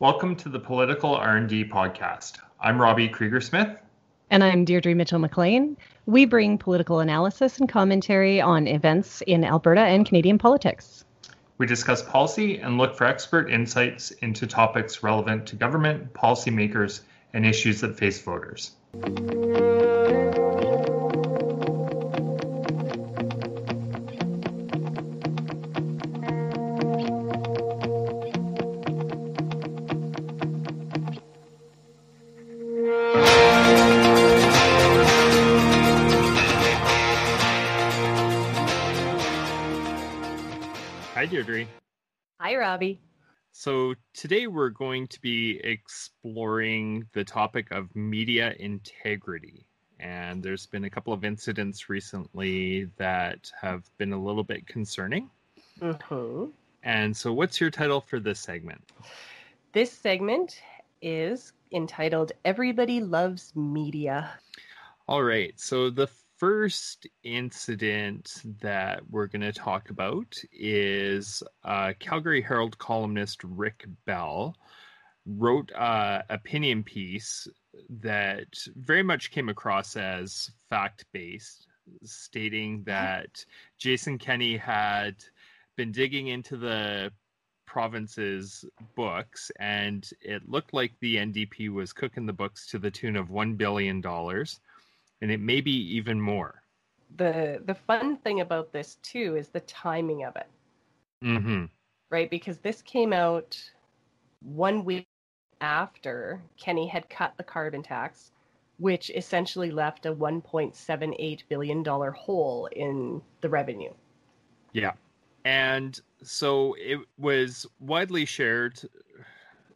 Welcome to the Political R&D podcast. I'm Robbie Krieger Smith. And I'm Deirdre Mitchell McLean. We bring political analysis and commentary on events in Alberta and Canadian politics. We discuss policy and look for expert insights into topics relevant to government, policymakers, and issues that face voters. So, today we're going to be exploring the topic of media integrity. And there's been a couple of incidents recently that have been a little bit concerning. Mm-hmm. And so, what's your title for this segment? This segment is entitled Everybody Loves Media. All right. So, the first incident that we're going to talk about is uh, Calgary Herald columnist Rick Bell wrote an opinion piece that very much came across as fact based, stating that Jason Kenney had been digging into the province's books and it looked like the NDP was cooking the books to the tune of $1 billion and it may be even more. The the fun thing about this too is the timing of it. Mm-hmm. Right, because this came out one week after Kenney had cut the carbon tax, which essentially left a 1.78 billion dollar hole in the revenue. Yeah. And so it was widely shared,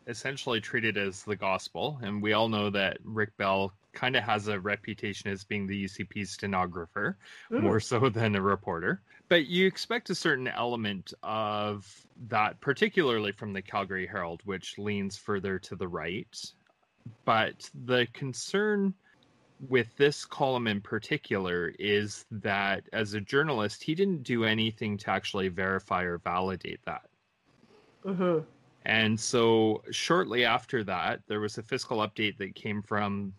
essentially treated as the gospel. And we all know that Rick Bell kind of has a reputation as being the UCP stenographer Ooh. more so than a reporter. But you expect a certain element of that, particularly from the Calgary Herald, which leans further to the right. But the concern with this column in particular is that as a journalist, he didn't do anything to actually verify or validate that. Mm-hmm. And so, shortly after that, there was a fiscal update that came from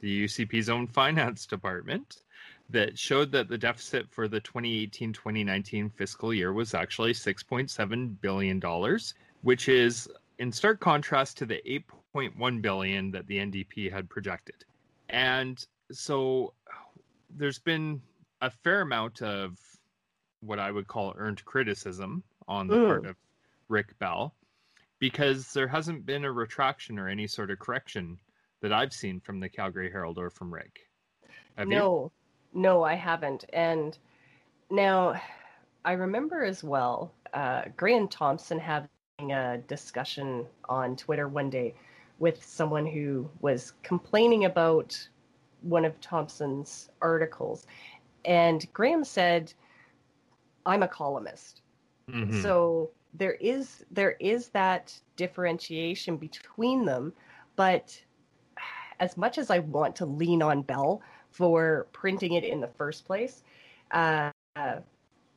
the UCP's own finance department that showed that the deficit for the 2018-2019 fiscal year was actually 6.7 billion dollars, which is in stark contrast to the 8.1 billion that the NDP had projected. And so there's been a fair amount of what I would call earned criticism on the mm. part of Rick Bell because there hasn't been a retraction or any sort of correction that I've seen from the Calgary Herald or from Rick. Have no, you? no, I haven't. And now I remember as well uh, Graham Thompson having a discussion on Twitter one day with someone who was complaining about one of Thompson's articles. And Graham said, I'm a columnist. Mm-hmm. So there is there is that differentiation between them, but as much as I want to lean on Bell for printing it in the first place, uh,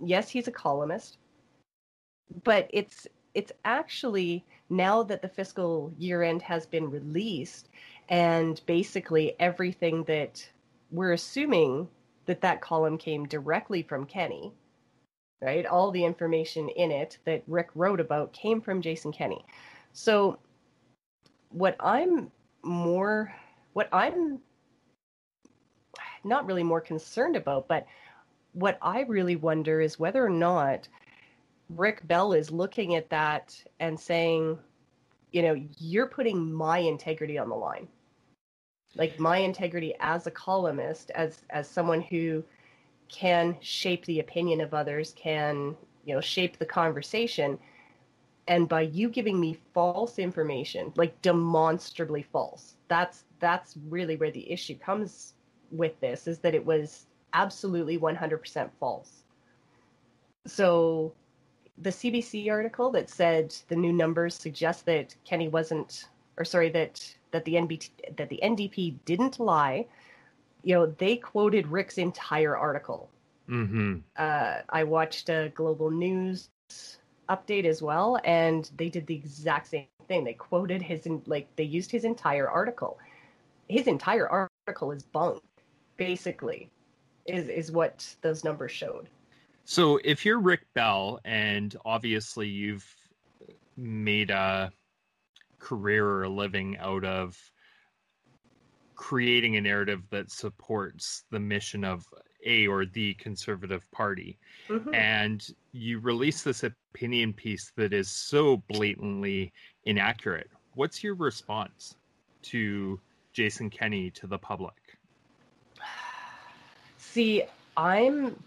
yes, he's a columnist, but it's it's actually now that the fiscal year end has been released and basically everything that we're assuming that that column came directly from Kenney, right? All the information in it that Rick wrote about came from Jason Kenney. So what I'm more what I'm not really more concerned about, but what I really wonder is whether or not Rick Bell is looking at that and saying, you know, you're putting my integrity on the line. Like my integrity as a columnist, as as someone who can shape the opinion of others, can, you know, shape the conversation. And by you giving me false information, like demonstrably false, that's that's really where the issue comes with this is that it was absolutely 100% false. So the CBC article that said the new numbers suggest that Kenney wasn't or sorry that that the NBT that the NDP didn't lie, you know, they quoted Rick's entire article. Mm-hmm. Uh, I watched a global news update as well, and they did the exact same thing. They quoted his like they used his entire article. His entire article is bunk, basically, is is what those numbers showed. So if you're Rick Bell, and obviously you've made a career or a living out of creating a narrative that supports the mission of a or the conservative party mm-hmm. and you release this opinion piece that is so blatantly inaccurate. What's your response to jason kenney to the public? See i'm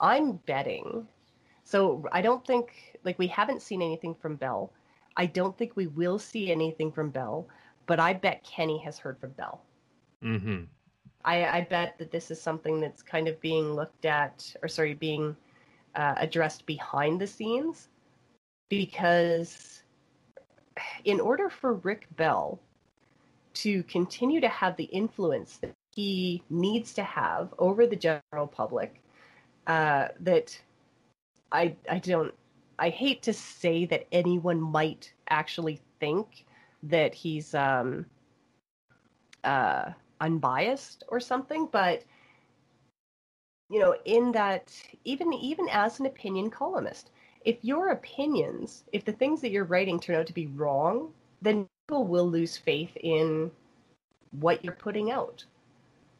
i'm betting. So i don't think like we haven't seen anything from bell. I don't think we will see anything from bell but i bet Kenney has heard from bell. Mm-hmm. I, I bet that this is something that's kind of being looked at, or sorry, being uh, addressed behind the scenes, because in order for Rick Bell to continue to have the influence that he needs to have over the general public, uh, that I I don't I hate to say that anyone might actually think that he's um, uh, unbiased or something, but you know, in that even even as an opinion columnist, if your opinions, if the things that you're writing turn out to be wrong, then people will lose faith in what you're putting out.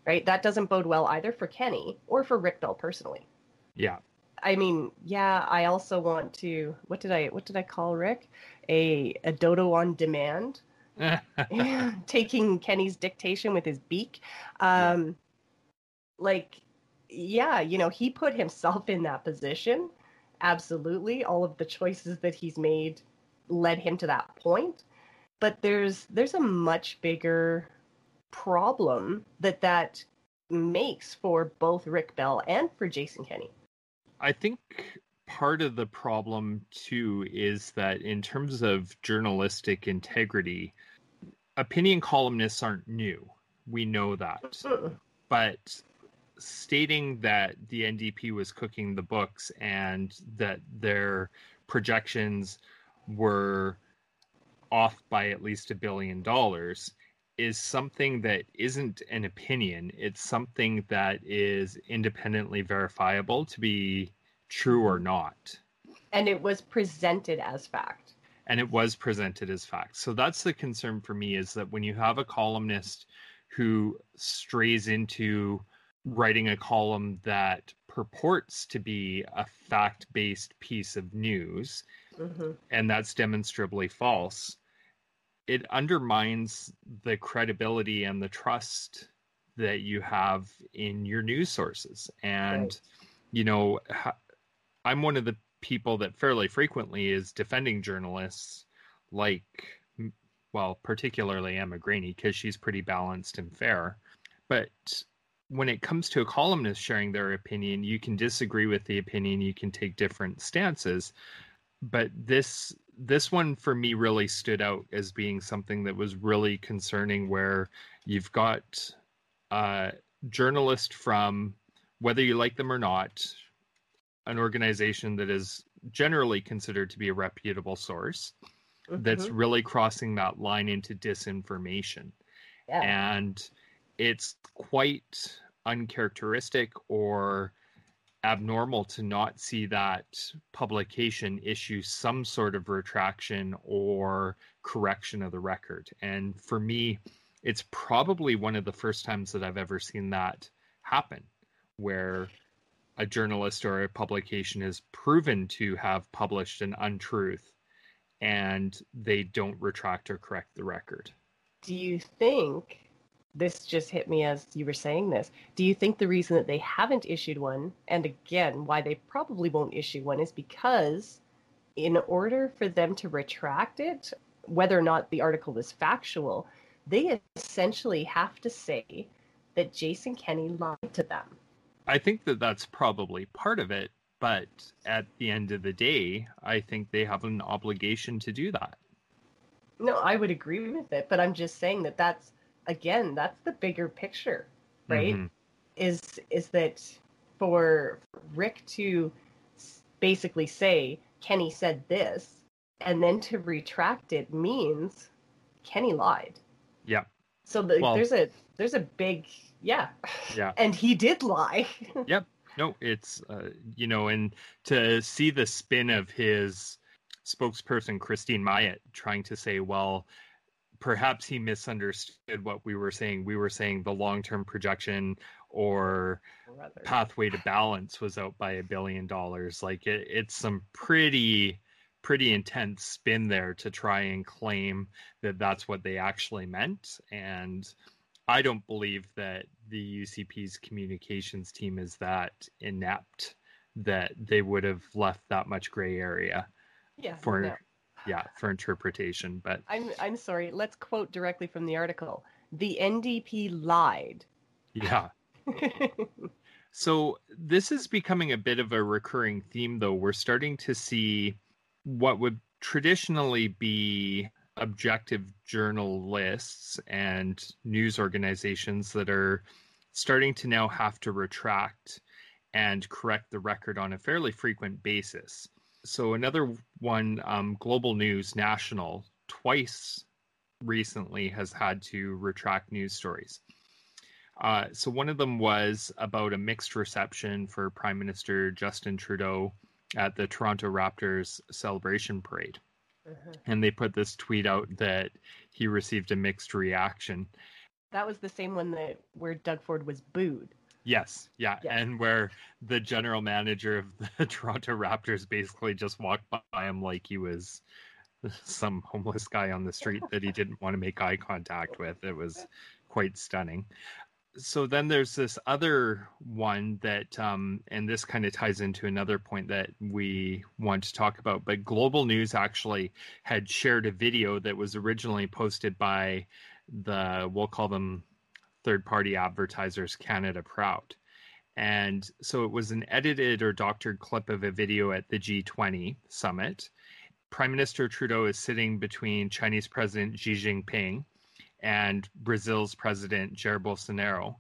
Right? That doesn't bode well either for Kenney or for Rick Bell personally. Yeah. I mean, yeah, I also want to what did I what did I call Rick? A a dodo on demand taking Kenney's dictation with his beak. Um, yeah. Like, yeah, you know, he put himself in that position. Absolutely, all of the choices that he's made led him to that point. But there's there's a much bigger problem that that makes for both Rick Bell and for Jason Kenney. I think part of the problem too is that in terms of journalistic integrity, opinion columnists aren't new. We know that. but stating that the NDP was cooking the books and that their projections were off by at least a billion dollars is something that isn't an opinion. It's something that is independently verifiable to be true or not. And it was presented as fact. And it was presented as fact. So that's the concern for me is that when you have a columnist who strays into writing a column that purports to be a fact based piece of news, mm-hmm. and that's demonstrably false, it undermines the credibility and the trust that you have in your news sources. And, right. you know, I'm one of the people that fairly frequently is defending journalists like well particularly emma graney because she's pretty balanced and fair but when it comes to a columnist sharing their opinion you can disagree with the opinion you can take different stances but this this one for me really stood out as being something that was really concerning where you've got a journalist from whether you like them or not an organization that is generally considered to be a reputable source mm-hmm. that's really crossing that line into disinformation yeah. and it's quite uncharacteristic or abnormal to not see that publication issue some sort of retraction or correction of the record. And for me, it's probably one of the first times that I've ever seen that happen, where a journalist or a publication is proven to have published an untruth and they don't retract or correct the record. Do you think this just hit me as you were saying this. Do you think the reason that they haven't issued one, and again, why they probably won't issue one, is because in order for them to retract it, whether or not the article is factual, they essentially have to say that Jason Kenney lied to them. I think that that's probably part of it, but at the end of the day, I think they have an obligation to do that. No, I would agree with it, but I'm just saying that that's again, that's the bigger picture, right? Mm-hmm. Is is that for Rick to basically say Kenney said this and then to retract it means Kenney lied. Yeah. So the, Well- there's a there's a big yeah. Yeah. And he did lie. Yep. No, it's uh, you know, and to see the spin of his spokesperson Christine Myatt trying to say, well, perhaps he misunderstood what we were saying. We were saying the long-term projection or Brother. pathway to balance was out by a billion dollars. Like it, it's some pretty pretty intense spin there to try and claim that that's what they actually meant and I don't believe that the UCP's communications team is that inept that they would have left that much gray area yeah. for no. Yeah for interpretation but I'm I'm sorry. Let's quote directly from the article. The NDP lied. yeah So this is becoming a bit of a recurring theme, though. We're starting to see what would traditionally be objective journalists and news organizations that are starting to now have to retract and correct the record on a fairly frequent basis. So another one, um, Global News National, twice recently has had to retract news stories. Uh, so one of them was about a mixed reception for Prime Minister Justin Trudeau at the Toronto Raptors celebration parade. Mhm. And they put this tweet out that he received a mixed reaction. That was the same one that where Doug Ford was booed. Yes, yeah, Yeah. and where the general manager of the Toronto Raptors basically just walked by him like he was some homeless guy on the street that he didn't want to make eye contact with. It was quite stunning. So then there's this other one that, um, and this kind of ties into another point that we want to talk about. But Global News actually had shared a video that was originally posted by the, we'll call them third party advertisers, Canada Proud. And so it was an edited or doctored clip of a video at the G20 summit. Prime Minister Trudeau is sitting between Chinese President Xi Jinping and Brazil's President Jair Bolsonaro.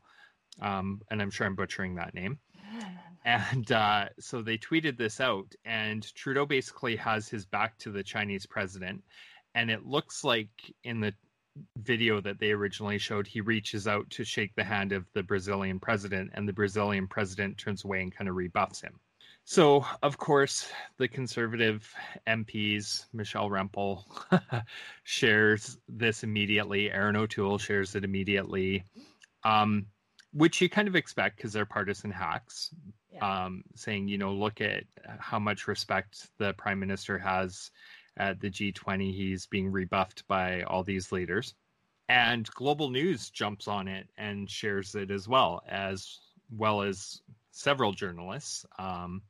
Um, and I'm sure I'm butchering that name. And uh, so they tweeted this out, and Trudeau basically has his back to the Chinese president. And it looks like in the video that they originally showed, he reaches out to shake the hand of the Brazilian president, and the Brazilian president turns away and kind of rebuffs him. So, of course, the conservative MPs, Michelle Rempel, shares this immediately. Erin O'Toole shares it immediately, um, which you kind of expect because they're partisan hacks, Yeah. um, saying, you know, look at how much respect the prime minister has at the G20. He's being rebuffed by all these leaders. And Global News jumps on it and shares it as well, as well as several journalists. Um,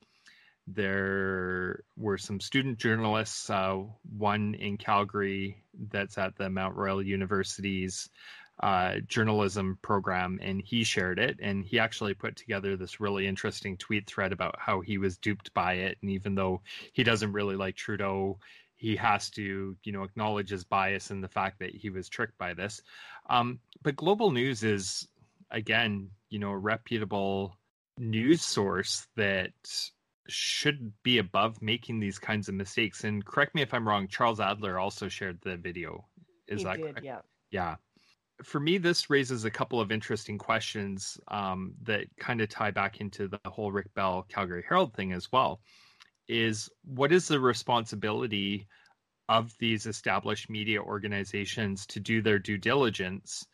there were some student journalists, uh, one in Calgary that's at the Mount Royal University's uh, journalism program, and he shared it. And he actually put together this really interesting tweet thread about how he was duped by it. And even though he doesn't really like Trudeau, he has to, you know, acknowledge his bias and the fact that he was tricked by this. Um, but Global News is, again, you know, a reputable news source that should be above making these kinds of mistakes. And correct me if I'm wrong, Charles Adler also shared the video. Is he that did, correct? yeah. Yeah. For me, this raises a couple of interesting questions um, that kind of tie back into the whole Rick Bell Calgary Herald thing as well. Is what is the responsibility of these established media organizations to do their due diligence?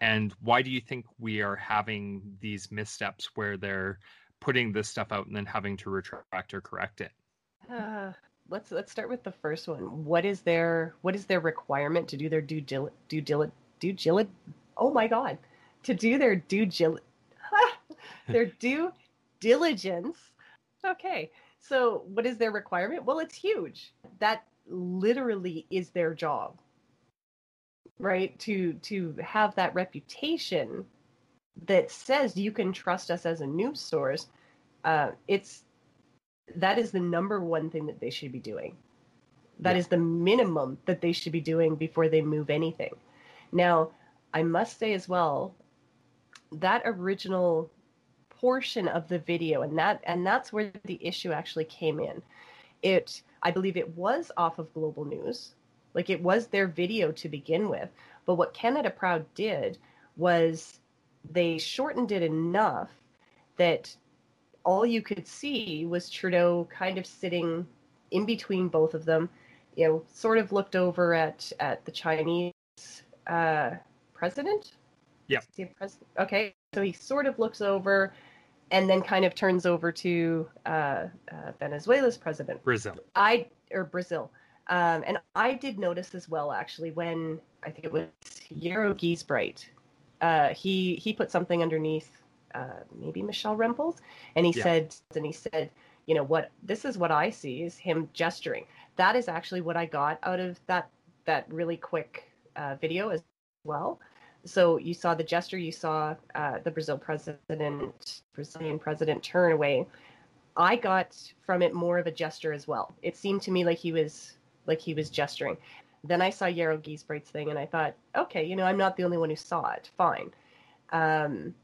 And why do you think we are having these missteps where they're putting this stuff out and then having to retract or correct it? Uh, let's let's start with the first one. What is their what is their requirement to do their due dil due dil due dil Oh my god, to do their due dil their due diligence. Okay, so what is their requirement? Well, it's huge. That literally is their job, right? To to have that reputation that says you can trust us as a news source. Uh, it's that is the number one thing that they should be doing. That Yeah. is the minimum that they should be doing before they move anything. Now, I must say as well, that original portion of the video and that and that's where the issue actually came in. It I believe it was off of Global News. Like it was their video to begin with. But what Canada Proud did was they shortened it enough that all you could see was Trudeau kind of sitting in between both of them, you know, sort of looked over at at the Chinese uh, president. Yeah. President? Okay, so he sort of looks over, and then kind of turns over to uh, uh, Venezuela's president. Brazil. I or Brazil. Um, and I did notice as well, actually, when I think it was Yarrow Giesbright, uh, he he put something underneath uh, maybe Michelle Rempels, and he Yeah. said, and he said, you know what? This is what I see is him gesturing. That is actually what I got out of that that really quick uh, video as well. So you saw the gesture, you saw uh, the Brazil president, Brazilian president turn away. I got from it more of a gesture as well. It seemed to me like he was like he was gesturing. Then I saw Yarrow Giesbright's thing, and I thought, okay, you know, I'm not the only one who saw it. Fine. Um,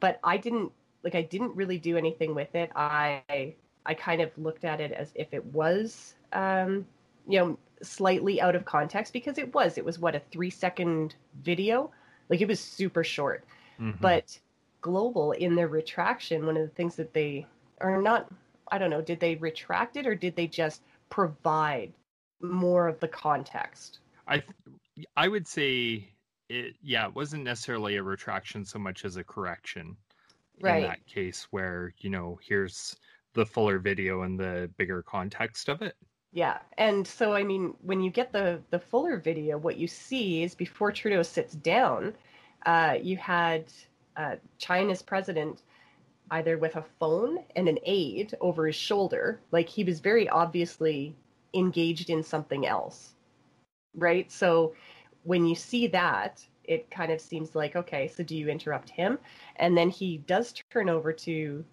but I didn't like I didn't really do anything with it. I I kind of looked at it as if it was um, you know slightly out of context because it was. It was what a three second video. Like it was super short. Mhm. But Global in their retraction, one of the things that they are not I don't know, did they retract it or did they just provide more of the context? I th- I would say it yeah, it wasn't necessarily a retraction so much as a correction Right. in that case where, you know, here's the fuller video and the bigger context of it. Yeah, and so I mean, when you get the the fuller video, what you see is before Trudeau sits down, uh, you had uh, China's president either with a phone and an aide over his shoulder, like he was very obviously engaged in something else, right? So when you see that, it kind of seems like okay, so do you interrupt him? And then he does turn over to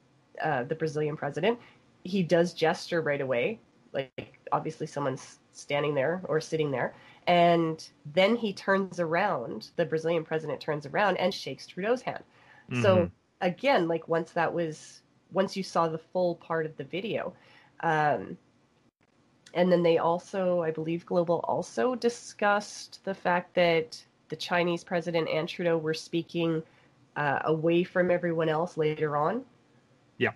uh, the Brazilian president. He does gesture right away, like obviously someone's standing there or sitting there. And then he turns around, the Brazilian president turns around and shakes Trudeau's hand. So Mhm. again, like once that was, once you saw the full part of the video, um, and then they also, I believe, Global also discussed the fact that the Chinese president and Trudeau were speaking uh, away from everyone else later on. Yeah.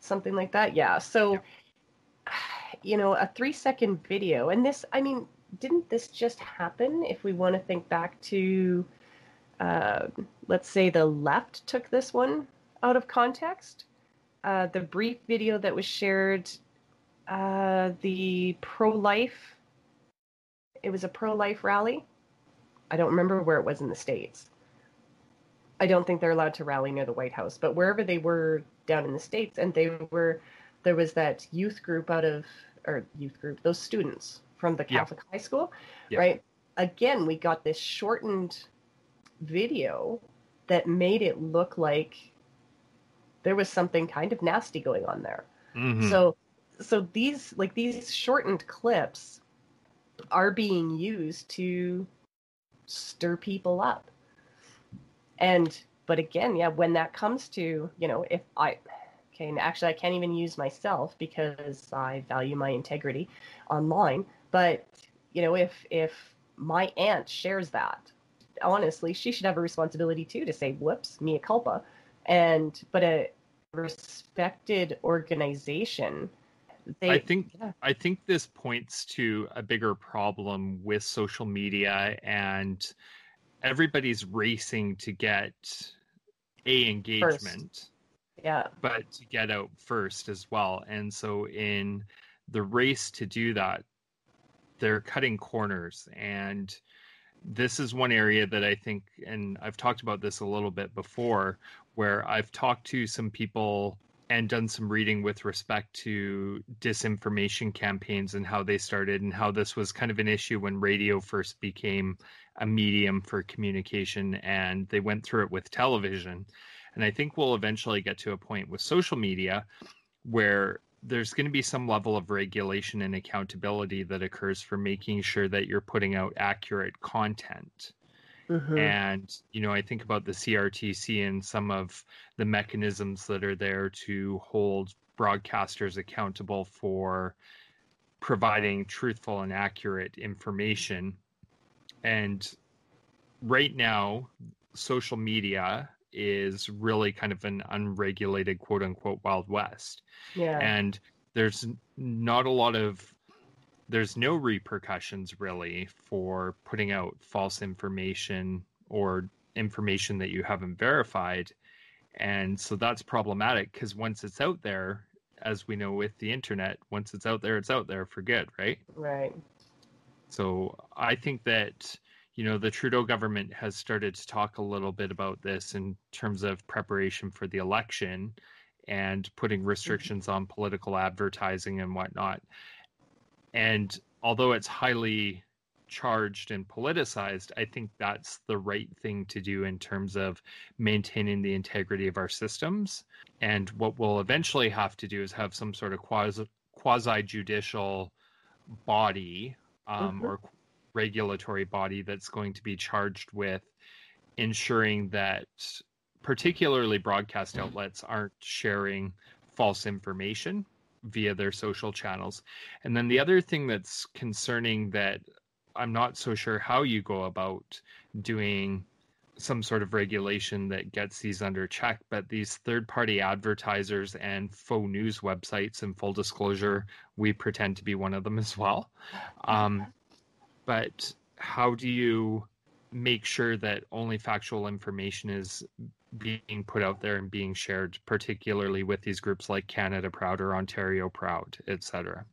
Something like that. Yeah. So, Yeah. You know, a three second video, and this, I mean, didn't this just happen if we want to think back to, uh, let's say the left took this one out of context? Uh, the brief video that was shared, uh, the pro life, it was a pro life rally. I don't remember where it was in the States. I don't think they're allowed to rally near the White House, but wherever they were down in the States, and they were, there was that youth group out of, or youth group, those students from the Yeah. Catholic high school, Yeah. right? Again, we got this shortened video that made it look like there was something kind of nasty going on there. Mhm. So so these like these shortened clips are being used to stir people up. And but again, yeah, when that comes to, you know, if I and actually I can't even use myself because I value my integrity online, but you know, if if my aunt shares that, honestly, she should have a responsibility too to say, whoops, mea culpa. And but a respected organization they I think yeah. I think this points to a bigger problem with social media and everybody's racing to get a engagement, yeah. but to get out first as well. And so in the race to do that, they're cutting corners. And this is one area that I think and I've talked about this a little bit before where I've talked to some people and done some reading with respect to disinformation campaigns and how they started and how this was kind of an issue when radio first became a medium for communication and they went through it with television and i think we'll eventually get to a point with social media where there's going to be some level of regulation and accountability that occurs for making sure that you're putting out accurate content Mhm. and you know i think about the crtc and some of the mechanisms that are there to hold broadcasters accountable for providing truthful and accurate information. And right now, social media is really kind of an unregulated quote unquote wild west. Yeah. And there's not a lot of there's no repercussions really for putting out false information or information that you haven't verified. And so that's problematic because once it's out there, as we know with the internet, once it's out there, it's out there for good, right? Right. So I think that, you know, the Trudeau government has started to talk a little bit about this in terms of preparation for the election and putting restrictions on political advertising and whatnot. And although it's highly charged and politicized, I think that's the right thing to do in terms of maintaining the integrity of our systems. And what we'll eventually have to do is have some sort of quasi quasi judicial body um, Mhm. or regulatory body that's going to be charged with ensuring that particularly broadcast outlets aren't sharing false information via their social channels. And then the other thing that's concerning that I'm not so sure how you go about doing some sort of regulation that gets these under check, but these third party advertisers and faux news websites, and full disclosure, we pretend to be one of them as well. Um, but how do you make sure that only factual information is being put out there and being shared, particularly with these groups like Canada Proud or Ontario Proud, etc.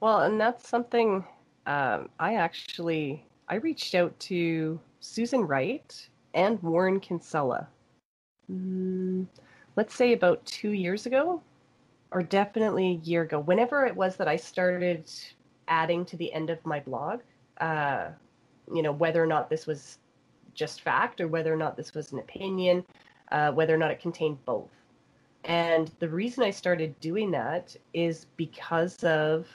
Well, and that's something um, I actually I reached out to Susan Wright and Warren Kinsella. Mm, let's say about two years ago, or definitely a year ago. Whenever it was that I started adding to the end of my blog, uh, you know, whether or not this was just fact or whether or not this was an opinion, uh, whether or not it contained both. And the reason I started doing that is because of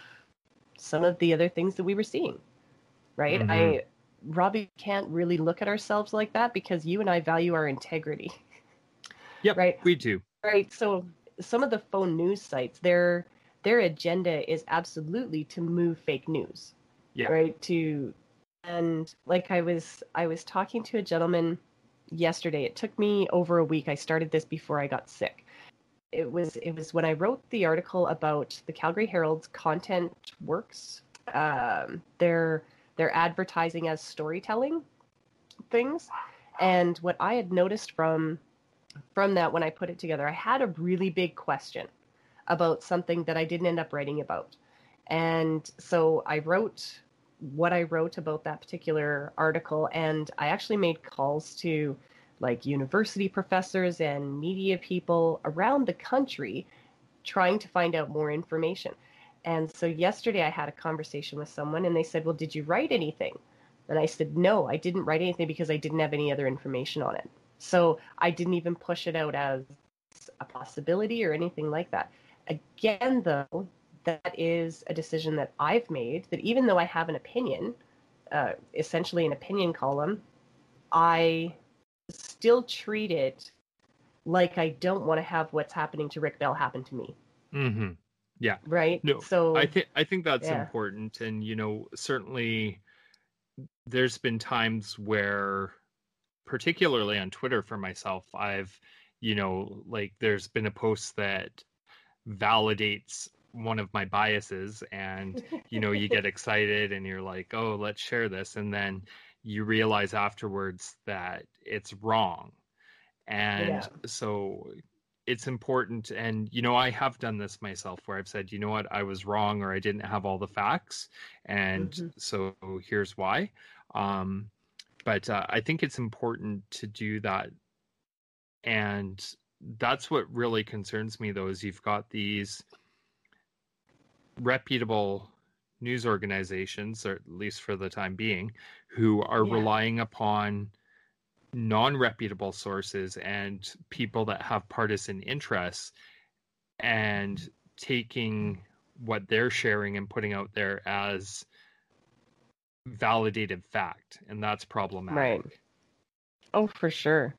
some of the other things that we were seeing, right? Mhm. I, Robbie, can't really look at ourselves like that because you and I value our integrity, Yep, right? we do. Right. So some of the phone news sites, their their agenda is absolutely to move fake news. Yeah. Right. To and like I was I was talking to a gentleman yesterday. It took me over a week. I started this before I got sick. It was it was when I wrote the article about the Calgary Herald's content works. Um, their their advertising as storytelling things, and what I had noticed from from that when I put it together, I had a really big question about something that I didn't end up writing about. And so I wrote what I wrote about that particular article, and I actually made calls to like university professors and media people around the country trying to find out more information. And so yesterday I had a conversation with someone, and they said, Well, did you write anything? And I said, No, I didn't write anything because I didn't have any other information on it. So I didn't even push it out as a possibility or anything like that. Again, though, that is a decision that I've made that even though I have an opinion, uh, essentially an opinion column, I still treat it like I don't want to have what's happening to Rick Bell happen to me. hmm Yeah. Right? No, so I think I think that's Yeah. important, and you know, certainly, there's been times where, particularly on Twitter for myself, I've, you know, like there's been a post that validates one of my biases, and you know, you get excited and you're like, oh, let's share this, and then you realize afterwards that it's wrong, and Yeah. so it's important and you know i have done this myself where i've said you know what? I was wrong or i didn't have all the facts. And Mhm. so here's why. Um but uh, i think it's important to do that and that's what really concerns me though is you've got these reputable news organizations or at least for the time being who are Yeah. relying upon non-reputable sources and people that have partisan interests and taking what they're sharing and putting out there as validated fact and that's problematic Right. Oh, for sure.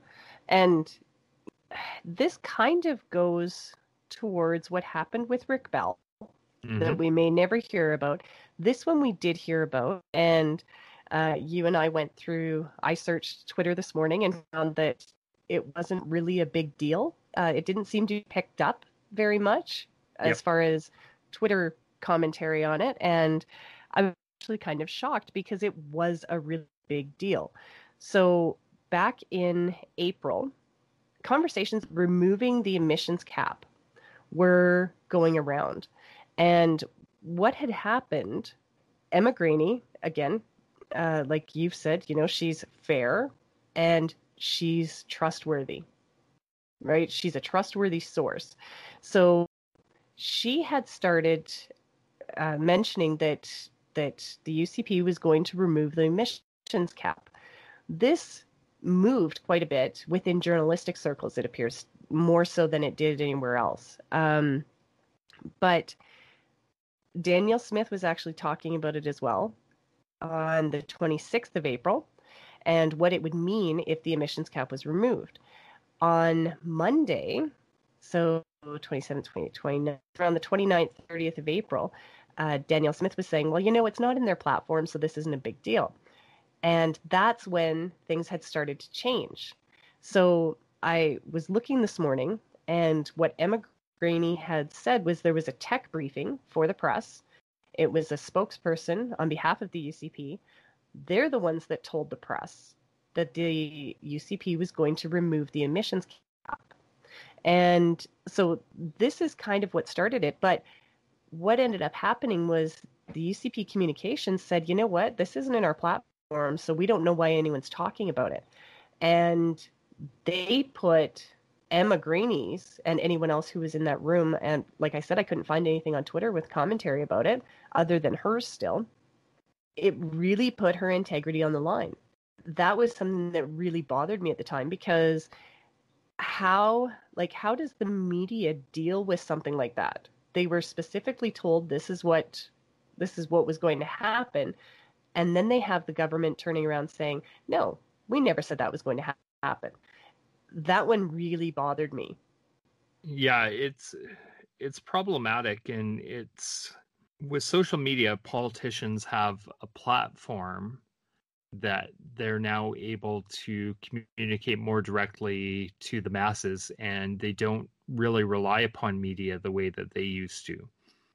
And this kind of goes towards what happened with Rick Bell. mm-hmm. that we may never hear about. This one we did hear about, and uh, you and I went through. I searched Twitter this morning and found that it wasn't really a big deal. Uh, it didn't seem to be picked up very much as yep. far as Twitter commentary on it, and I was actually kind of shocked because it was a really big deal. So back in April, conversations removing the emissions cap were going around. And what had happened, Emma Graney, again, uh, like you've said, you know, she's fair and she's trustworthy, right? She's a trustworthy source. So she had started uh, mentioning that that the UCP was going to remove the emissions cap. This moved quite a bit within journalistic circles, it appears, more so than it did anywhere else. Um, but Danielle Smith was actually talking about it as well on the 26th of April and what it would mean if the emissions cap was removed. On Monday, so 27th, 20, 29th, around the 29th, 30th of April, uh, Danielle Smith was saying, well, you know, it's not in their platform, so this isn't a big deal. And that's when things had started to change. So I was looking this morning, and what Emma Graney had said was there was a tech briefing for the press. It was a spokesperson on behalf of the UCP. They're the ones that told the press that the UCP was going to remove the emissions cap. And so this is kind of what started it. But what ended up happening was the UCP communications said, you know what, this isn't in our platform so we don't know why anyone's talking about it. And they put Emma Graney's and anyone else who was in that room, and like I said, I couldn't find anything on Twitter with commentary about it other than hers still. It really put her integrity on the line. That was something that really bothered me at the time because how like how does the media deal with something like that? They were specifically told this is what this is what was going to happen and then they have the government turning around saying, no, we never said that was going to ha- happen. That one really bothered me. Yeah, it's it's problematic and it's with social media politicians have a platform that they're now able to communicate more directly to the masses and they don't really rely upon media the way that they used to.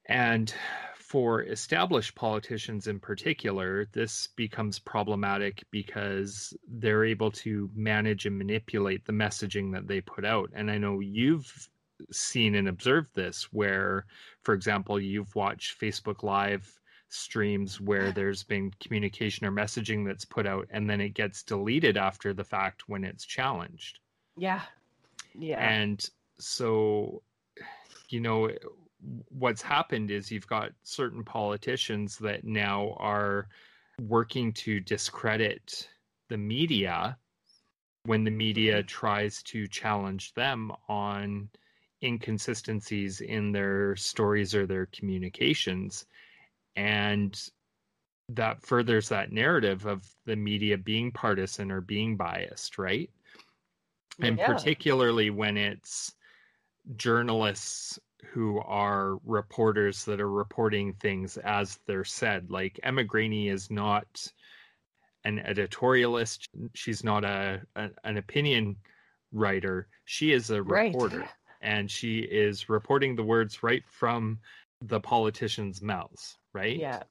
And for established politicians in particular, this becomes problematic because they're able to manage and manipulate the messaging that they put out. And I know you've seen and observed this where, for example, you've watched Facebook Live streams where there's been communication or messaging that's put out and then it gets deleted after the fact when it's challenged. Yeah. Yeah. And so, you know, what's happened is you've got certain politicians that now are working to discredit the media when the media mm-hmm. tries to challenge them on inconsistencies in their stories or their communications and that furthers that narrative of the media being partisan or being biased right and yeah. particularly when it's journalists who are reporters that are reporting things as they're said. Like Emma Graney is not an editorialist. She's not a, a an opinion writer. She is a reporter, right. and she is reporting the words right from the politicians' mouths. Right? Yeah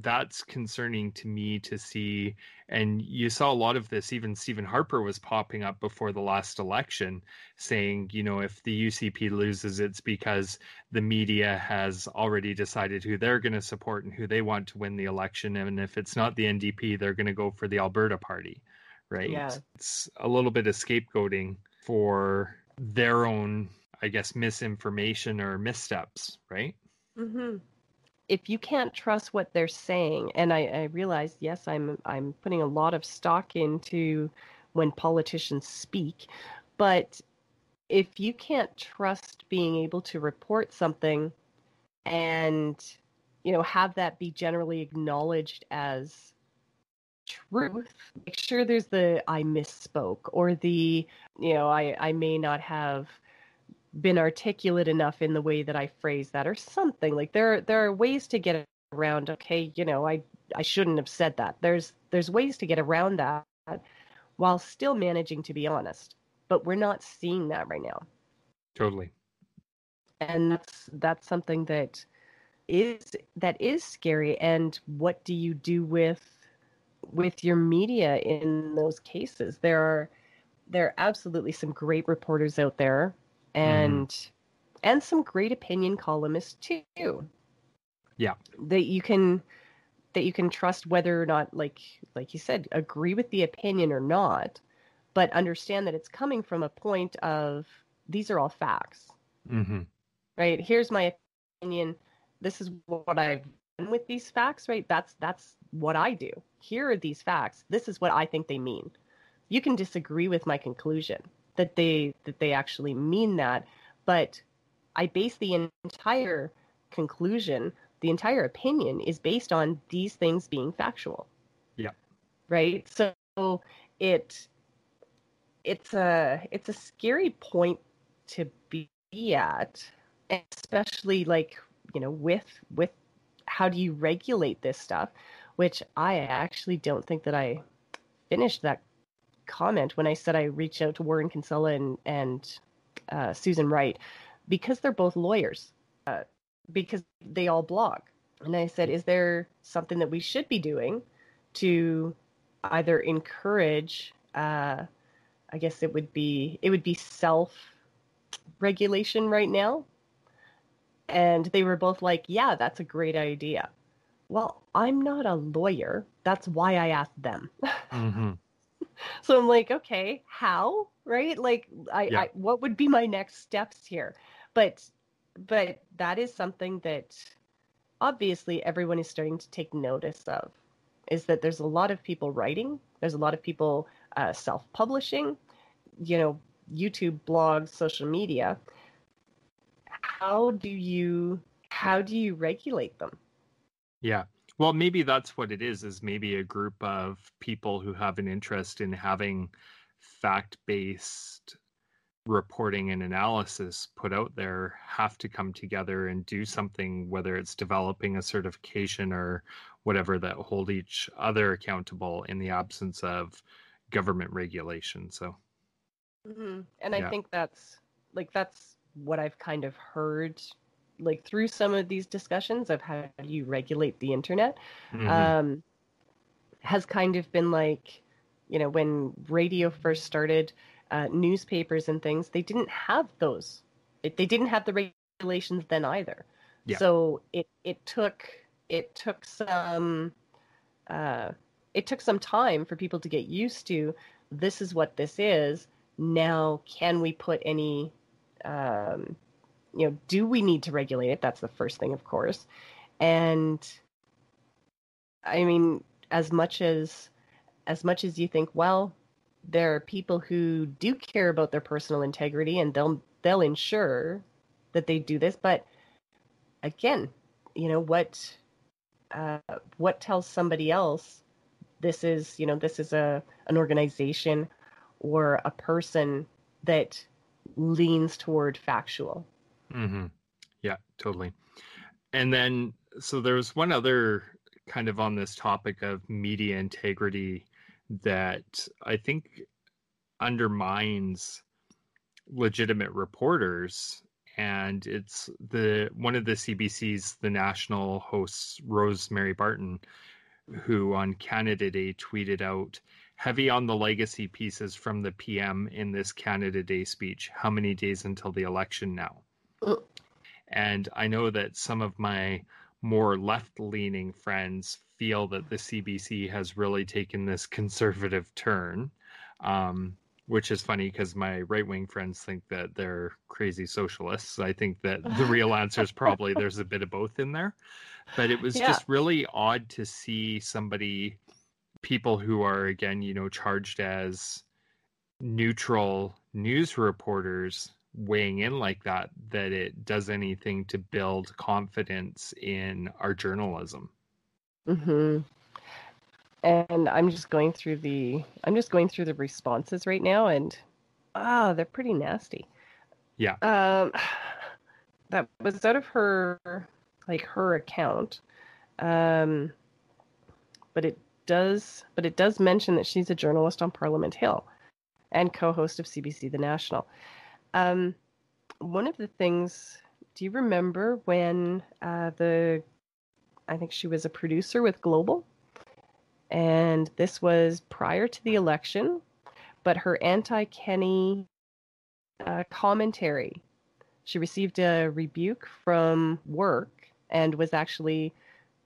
that's concerning to me to see. And you saw a lot of this. Even Stephen Harper was popping up before the last election, saying, you know, if the UCP loses, it's because the media has already decided who they're going to support and who they want to win the election. And if it's not the NDP, they're going to go for the Alberta Party, right? Yeah. It's a little bit of scapegoating for their own, I guess, misinformation or missteps, right? Mm-hmm if you can't trust what they're saying, and I, I realize, yes, I'm I'm putting a lot of stock into when politicians speak, but if you can't trust being able to report something and you know have that be generally acknowledged as truth make sure there's the i misspoke or the you know i i may not have been articulate enough in the way that I phrase that or something. Like there there are ways to get around okay, you know, I I shouldn't have said that. There's there's ways to get around that while still managing to be honest. But we're not seeing that right now. Totally. And that's that's something that is that is scary and what do you do with with your media in those cases? There are there are absolutely some great reporters out there and mm. and some great opinion columnists too. Yeah. That you can that you can trust whether or not like like you said agree with the opinion or not but understand that it's coming from a point of these are all facts mm-hmm. right here's my opinion this is what i've done with these facts right that's that's what i do here are these facts this is what i think they mean you can disagree with my conclusion that they that they actually mean that but i base the entire conclusion the entire opinion is based on these things being factual. Yeah. Right? So it it's a it's a scary point to be at, especially like, you know, with with how do you regulate this stuff, which I actually don't think that I finished that comment when I said I reached out to Warren Kinsella and and uh, Susan Wright because they're both lawyers. Uh, because they all blog. And I said, is there something that we should be doing to either encourage, uh, I guess it would be it would be self regulation right now. And they were both like, yeah, that's a great idea. Well, I'm not a lawyer. That's why I asked them. Mm-hmm. so I'm like, okay, how? Right? Like, I, yeah. I, what would be my next steps here? But but that is something that obviously everyone is starting to take notice of is that there's a lot of people writing there's a lot of people uh, self-publishing you know youtube blogs social media how do you how do you regulate them yeah well maybe that's what it is is maybe a group of people who have an interest in having fact-based reporting and analysis put out there have to come together and do something, whether it's developing a certification or whatever that hold each other accountable in the absence of government regulation. So, mm-hmm. and yeah. I think that's like that's what I've kind of heard like through some of these discussions of how do you regulate the internet mm-hmm. um, has kind of been like you know when radio first started uh, newspapers and things, they didn't have those. It, they didn't have the regulations then either. Yeah. So it it took it took some uh, it took some time for people to get used to. This is what this is. Now, can we put any? Um, you know, do we need to regulate it? That's the first thing, of course. And I mean, as much as as much as you think, well, there are people who do care about their personal integrity and they'll they'll ensure that they do this but again you know what uh, what tells somebody else this is you know this is a an organization or a person that leans toward factual mm-hmm. yeah totally. And then so there's one other kind of on this topic of media integrity that I think undermines legitimate reporters and it's the one of the CBC's the national hosts Rosemary Barton who on Canada Day tweeted out heavy on the legacy pieces from the PM in this Canada Day speech. How many days until the election now and I know that some of my more left leaning friends feel that the CBC has really taken this conservative turn, um, which is funny because my right wing friends think that they're crazy socialists. I think that the real answer is probably there's a bit of both in there. But it was yeah. just really odd to see somebody, people who are, again, you know, charged as neutral news reporters weighing in like that that it does anything to build confidence in our journalism. Mm-hmm. And I'm just going through the I'm just going through the responses right now and ah, they're pretty nasty. Yeah. Um, that was out of her, like her account. Um, but it does, but it does mention that she's a journalist on Parliament Hill, and co-host of CBC The National. Um, one of the things, do you remember when uh, the, I think she was a producer with Global, and this was prior to the election, but her anti Kenney uh, commentary. She received a rebuke from work and was actually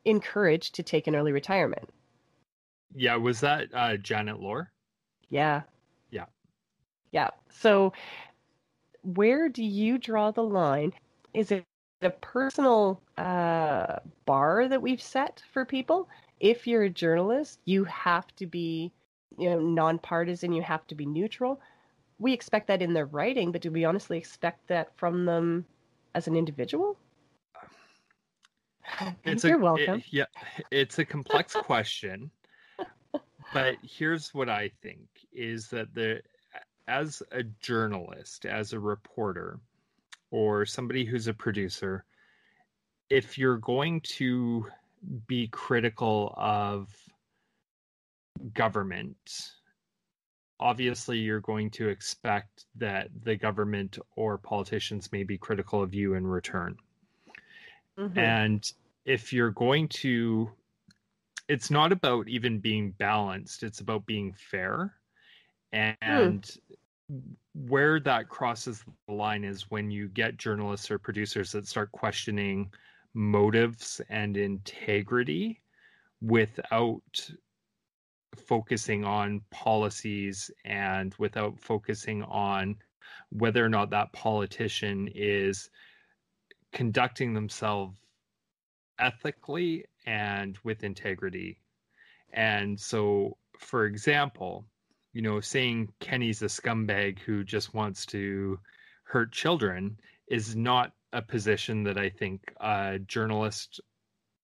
encouraged to take an early retirement. Yeah, was that uh, Janet Lohr? Yeah. Yeah. Yeah. So, where do you draw the line? Is it a personal uh, bar that we've set for people? If you're a journalist, you have to be, you know, nonpartisan. You have to be neutral we expect that in their writing, but do we honestly expect that from them as an individual? It's You're a, welcome. It, yeah, it's a complex question, but here's what I think is that the as a journalist, as a reporter, or somebody who's a producer, if you're going to be critical of government obviously you're going to expect that the government or politicians may be critical of you in return. Mm-hmm. And if you're going to, it's not about even being balanced, it's about being fair. And mm. Where that crosses the line is when you get journalists or producers that start questioning motives and integrity without focusing on policies and without focusing on whether or not that politician is conducting themselves ethically and with integrity. And so, for example, you know, saying Kenney's a scumbag who just wants to hurt children is not a position that I think a journalist,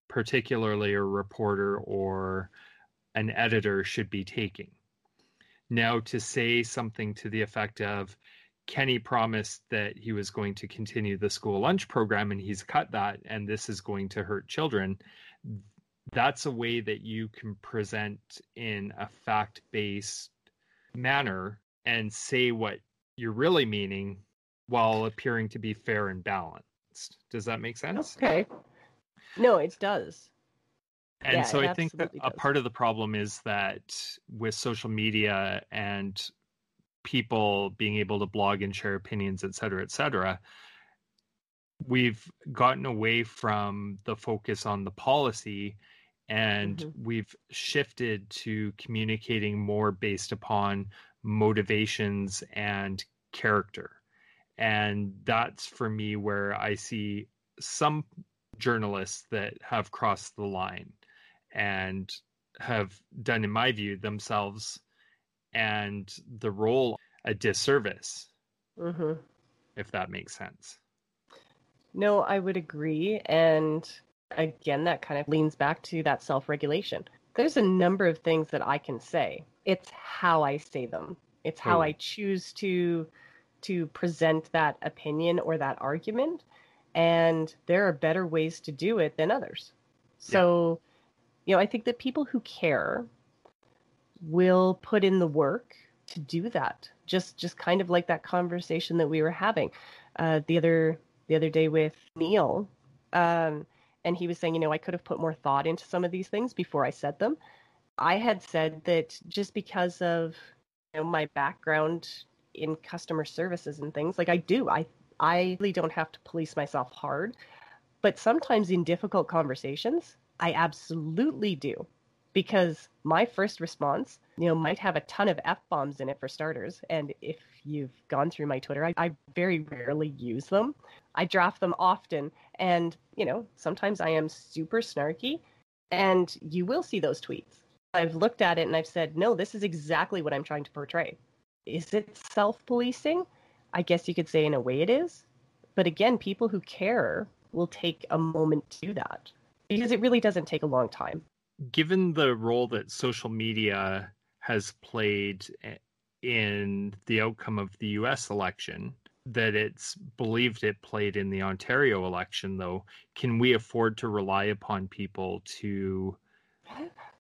particularly a reporter or an editor should be taking. Now, to say something to the effect of, Kenney promised that he was going to continue the school lunch program and he's cut that, and this is going to hurt children. That's a way that you can present in a fact based manner and say what you're really meaning while appearing to be fair and balanced. Does that make sense? Okay. No, it does. And yeah, so I think that does. a part of the problem is that with social media and people being able to blog and share opinions, et cetera, et cetera, we've gotten away from the focus on the policy and mm-hmm. we've shifted to communicating more based upon motivations and character. And that's for me where I see some journalists that have crossed the line and have done, in my view, themselves and the role a disservice, mm-hmm. if that makes sense. No, I would agree. And again, that kind of leans back to that self regulation. There's a number of things that I can say. It's how I say them. It's how I choose to to present that opinion or that argument. And there are better ways to do it than others. So yeah you know, I think that people who care will put in the work to do that. Just just kind of like that conversation that we were having uh, the other the other day with Neil, um, and he was saying, you know, I could have put more thought into some of these things before I said them. I had said that just because of you know my background in customer services and things, like I do, I I really don't have to police myself hard, but sometimes in difficult conversations, I absolutely do. Because my first response, you know, might have a ton of F bombs in it for starters. And if you've gone through my Twitter, I, I very rarely use them. I draft them often. And, you know, sometimes I am super snarky. And you will see those tweets. I've looked at it and I've said, no, this is exactly what I'm trying to portray. Is it self policing? I guess you could say in a way it is. But again, people who care will take a moment to do that because it really doesn't take a long time. Given the role that social media has played in the outcome of the US election, that it's believed it played in the Ontario election, though, can we afford to rely upon people to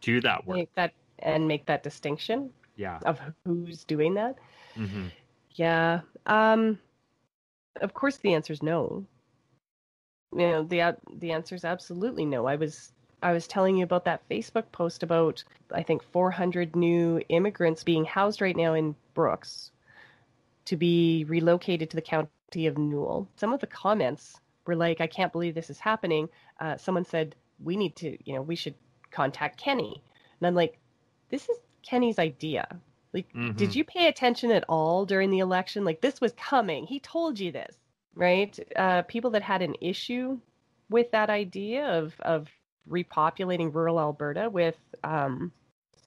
do that work? Make that and make that distinction Yeah. of who's doing that. hmm Yeah. Um of course the answer is no. You know, the the answer is absolutely no. I was I was telling you about that Facebook post about I think 400 new immigrants being housed right now in Brooks to be relocated to the county of Newell. Some of the comments were like, "I can't believe this is happening." Uh, someone said, "We need to, you know, we should contact Kenney," and I'm like, "This is Kenney's idea. Like, Mhm. did you pay attention at all during the election? Like, this was coming. He told you this, right? Uh, people that had an issue with that idea of of repopulating rural Alberta with um,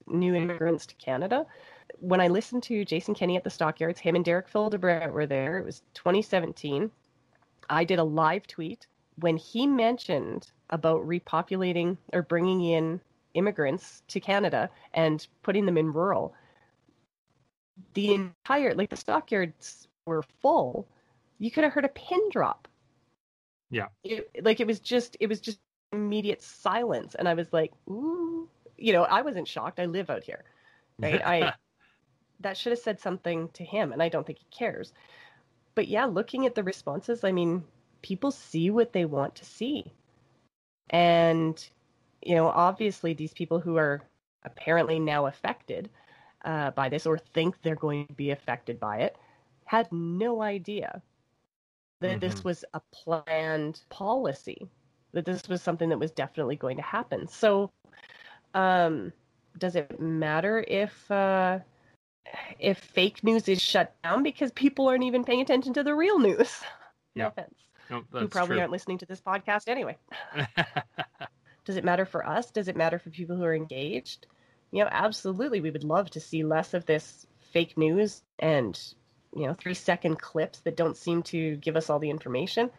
new immigrants to Canada. When I listened to Jason Kenney at the Stockyards, him and Derek Fildebrandt were there. It was 2017. I did a live tweet when he mentioned about repopulating or bringing in immigrants to Canada and putting them in rural. The entire, like the stockyards were full. You could have heard a pin drop. Yeah. It, like it was just, it was just immediate silence. And I was like, ooh, you know, I wasn't shocked. I live out here, right? I, that should have said something to him. And I don't think he cares. But yeah, looking at the responses, I mean, people see what they want to see. And, you know, obviously these people who are apparently now affected uh, by this or think they're going to be affected by it had no idea that this Mhm. was a planned policy, that this was something that was definitely going to happen. So, um, does it matter if uh, if fake news is shut down because people aren't even paying attention to the real news? Yeah. No offense. no, Who probably true. aren't listening to this podcast anyway. Does it matter for us? Does it matter for people who are engaged? You know, absolutely. We would love to see less of this fake news and, you know, three second clips that don't seem to give us all the information.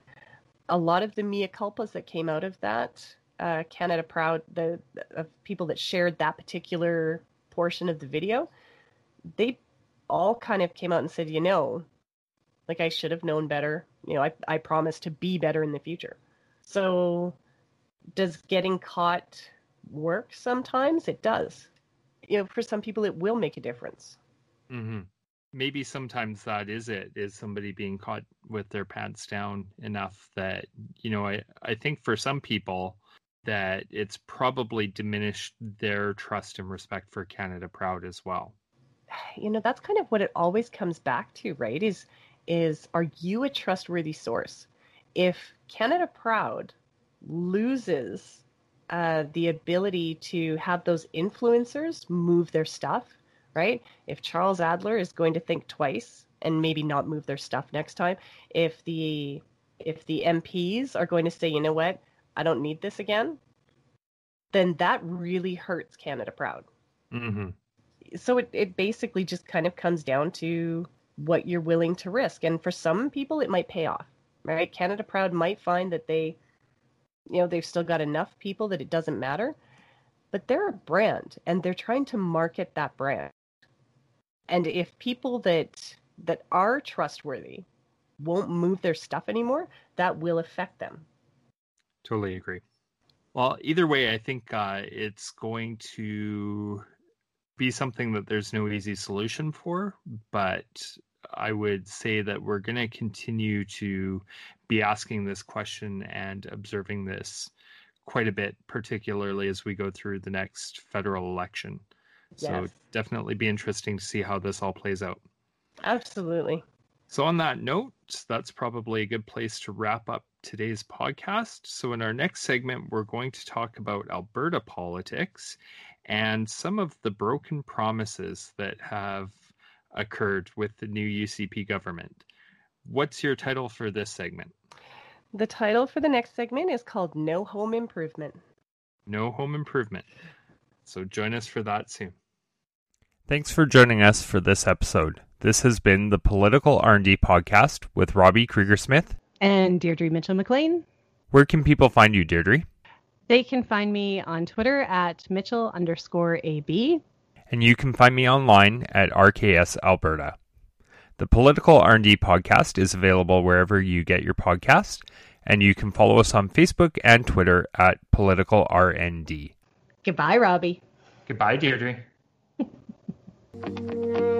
A lot of the mea culpas that came out of that, uh, Canada Proud, the of people that shared that particular portion of the video, they all kind of came out and said, you know, like I should have known better. You know, I, I promise to be better in the future. So does getting caught work sometimes? It does. You know, for some people, it will make a difference. hmm Maybe sometimes that is it, is somebody being caught with their pants down enough that, you know, I, I think for some people that it's probably diminished their trust and respect for Canada Proud as well. You know, that's kind of what it always comes back to, right? Is is are you a trustworthy source? If Canada Proud loses uh, the ability to have those influencers move their stuff, right? If Charles Adler is going to think twice and maybe not move their stuff next time, if the if the MPs are going to say, you know what, I don't need this again, then that really hurts Canada Proud. hmm So it, it basically just kind of comes down to what you're willing to risk. And for some people, it might pay off, right? Canada Proud might find that they, you know, they've still got enough people that it doesn't matter, but they're a brand and they're trying to market that brand. And if people that that are trustworthy won't move their stuff anymore, that will affect them. Totally agree. Well, either way, I think uh, it's going to be something that there's no easy solution for, but I would say that we're going to continue to be asking this question and observing this quite a bit, particularly as we go through the next federal election. So Yes. definitely be interesting to see how this all plays out. Absolutely. So, on that note, that's probably a good place to wrap up today's podcast. So, in our next segment, we're going to talk about Alberta politics and some of the broken promises that have occurred with the new UCP government. What's your title for this segment? The title for the next segment is called No Home Improvement. No home improvement. So, join us for that soon. Thanks for joining us for this episode. This has been the Political R&D podcast with Robbie Krieger Smith. And Deirdre Mitchell McLean. Where can people find you, Deirdre? They can find me on Twitter at Mitchell underscore AB. And you can find me online at RKS Alberta. The Political R&D podcast is available wherever you get your podcast, and you can follow us on Facebook and Twitter at Political RND. Goodbye, Robbie. Goodbye, Deirdre. Thank you.